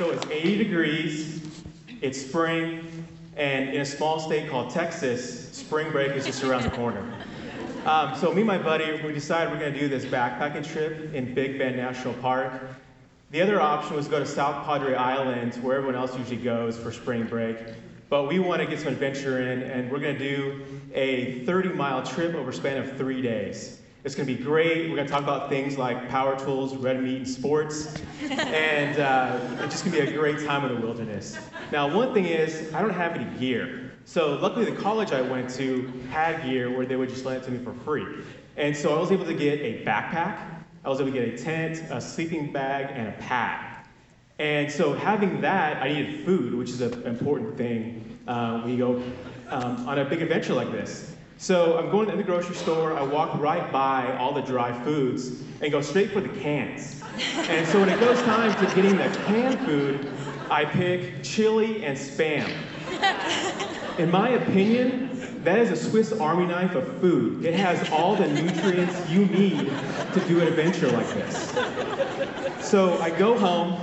So it's 80 degrees, it's spring, and in a small state called Texas, spring break is just around the corner. Um, so me and my buddy, we decided we're going to do this backpacking trip in Big Bend National Park. The other option was to go to South Padre Island, where everyone else usually goes for spring break. But we want to get some adventure in, and we're going to do a 30 mile trip over a span of three days. It's going to be great. We're going to talk about things like power tools, red meat, and sports. and uh, it's just going to be a great time in the wilderness. Now, one thing is, I don't have any gear. So, luckily, the college I went to had gear where they would just lend it to me for free. And so, I was able to get a backpack, I was able to get a tent, a sleeping bag, and a pad. And so, having that, I needed food, which is an important thing uh, when you go um, on a big adventure like this. So I'm going to the grocery store, I walk right by all the dry foods and go straight for the cans. And so when it goes time to getting the canned food, I pick chili and spam. In my opinion, that is a Swiss Army knife of food. It has all the nutrients you need to do an adventure like this. So I go home,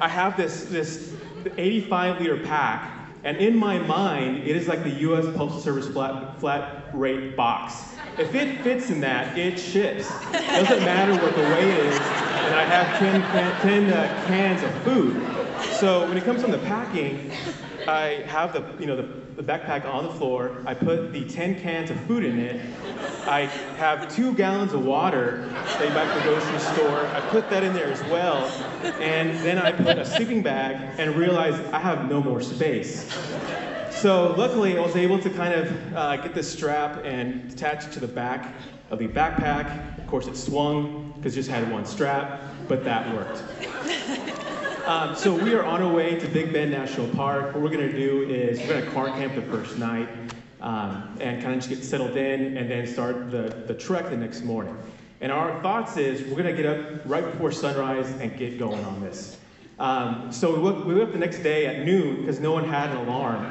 I have this, this 85 liter pack and in my mind, it is like the US Postal Service flat, flat rate box. If it fits in that, it ships. It doesn't matter what the weight is, and I have 10, can, 10 uh, cans of food. So when it comes to the packing, I have the, you know, the, the backpack on the floor. I put the 10 cans of food in it. I have two gallons of water that you buy from the grocery store. I put that in there as well. And then I put a sleeping bag and realized I have no more space. So luckily, I was able to kind of uh, get this strap and attach it to the back of the backpack. Of course, it swung because it just had one strap, but that worked. Um, so we are on our way to Big Bend National Park. What we're going to do is we're going to car camp the first night um, and kind of just get settled in and then start the, the trek the next morning. And our thoughts is we're going to get up right before sunrise and get going on this. Um, so we woke, we woke up the next day at noon because no one had an alarm.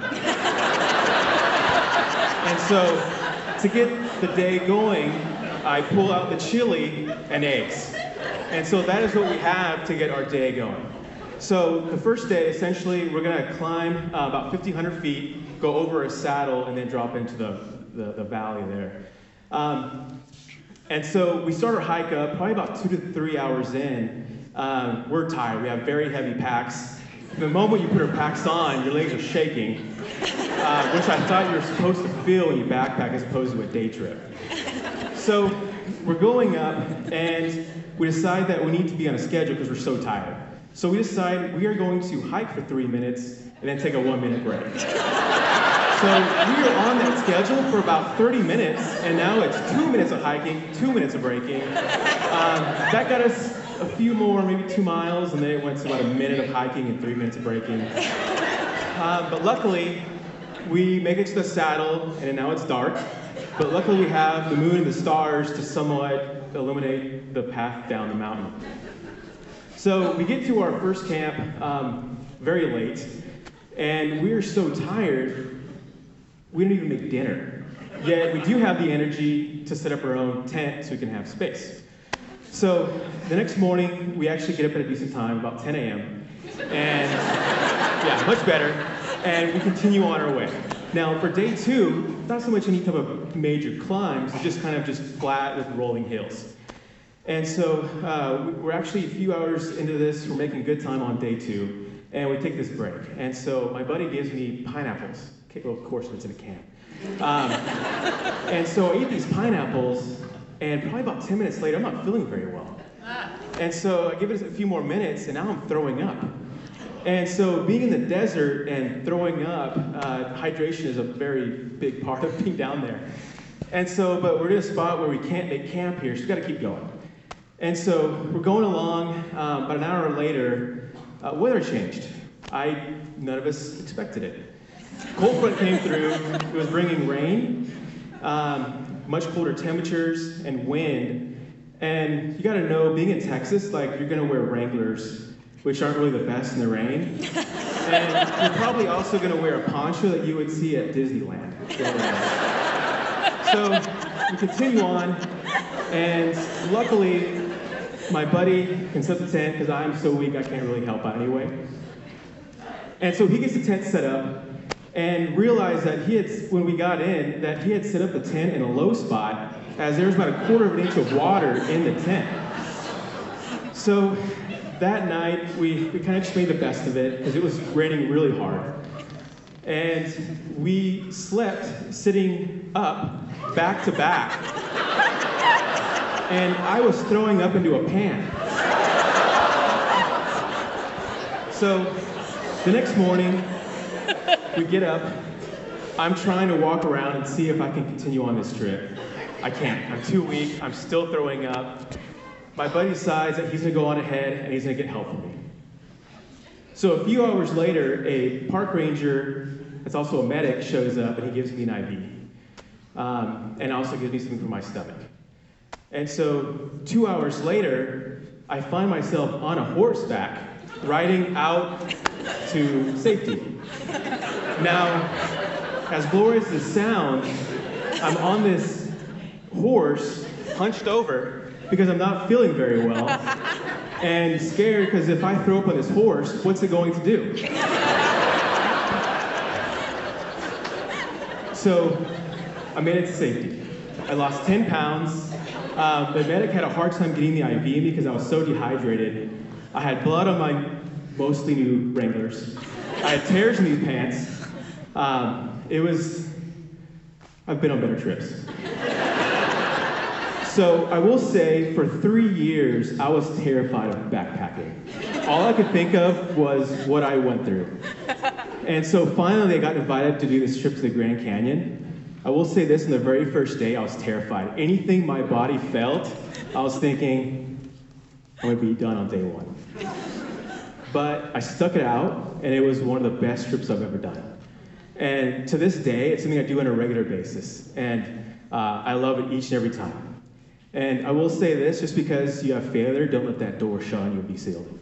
and so to get the day going, I pull out the chili and eggs. And so that is what we have to get our day going. So the first day, essentially, we're going to climb uh, about 1,500 feet, go over a saddle, and then drop into the, the, the valley there. Um, and so we start our hike up, probably about two to three hours in. Um, we're tired. We have very heavy packs. The moment you put our packs on, your legs are shaking, uh, which I thought you were supposed to feel when you backpack as opposed to a day trip. So we're going up, and we decide that we need to be on a schedule because we're so tired. So we decide we are going to hike for three minutes and then take a one minute break. so we are on that schedule for about 30 minutes, and now it's two minutes of hiking, two minutes of breaking. Um, that got us a few more, maybe two miles, and then it went to about a minute of hiking and three minutes of breaking. Um, but luckily, we make it to the saddle, and now it's dark. But luckily, we have the moon and the stars to somewhat illuminate the path down the mountain. So we get to our first camp um, very late, and we are so tired, we don't even make dinner. Yet we do have the energy to set up our own tent so we can have space. So the next morning, we actually get up at a decent time, about 10 a.m., and yeah, much better, and we continue on our way. Now for day two, not so much any type of major climbs, just kind of just flat with rolling hills. And so uh, we're actually a few hours into this. We're making good time on day two, and we take this break. And so my buddy gives me pineapples. Well, of course, it's in a can. Um, and so I eat these pineapples, and probably about 10 minutes later, I'm not feeling very well. And so I give it a few more minutes, and now I'm throwing up. And so being in the desert and throwing up, uh, hydration is a very big part of being down there. And so, but we're in a spot where we can't make camp here, so we got to keep going. And so we're going along, um, about an hour later, uh, weather changed. I, none of us expected it. Cold front came through, it was bringing rain, um, much colder temperatures, and wind. And you gotta know, being in Texas, like you're gonna wear Wranglers, which aren't really the best in the rain. and you're probably also gonna wear a poncho that you would see at Disneyland. So we continue on, and luckily, my buddy can set the tent because I'm so weak I can't really help out anyway. And so he gets the tent set up and realized that he had, when we got in, that he had set up the tent in a low spot as there was about a quarter of an inch of water in the tent. So that night, we, we kind of just made the best of it because it was raining really hard. And we slept sitting up, back to back. And I was throwing up into a pan. So the next morning, we get up. I'm trying to walk around and see if I can continue on this trip. I can't. I'm too weak. I'm still throwing up. My buddy decides that he's going to go on ahead and he's going to get help from me. So a few hours later, a park ranger that's also a medic shows up and he gives me an IV um, and also gives me something for my stomach. And so two hours later, I find myself on a horseback riding out to safety. Now, as glorious as it sounds, I'm on this horse, hunched over, because I'm not feeling very well, and scared because if I throw up on this horse, what's it going to do? So I made it to safety. I lost 10 pounds. Um, the medic had a hard time getting the IV in me because I was so dehydrated. I had blood on my mostly new Wranglers. I had tears in these pants. Um, it was, I've been on better trips. So I will say, for three years, I was terrified of backpacking. All I could think of was what I went through. And so finally, I got invited to do this trip to the Grand Canyon. I will say this: in the very first day, I was terrified. Anything my body felt, I was thinking, I'm gonna be done on day one. But I stuck it out, and it was one of the best trips I've ever done. And to this day, it's something I do on a regular basis, and uh, I love it each and every time. And I will say this just because you have failure, don't let that door shut on you and be sealed.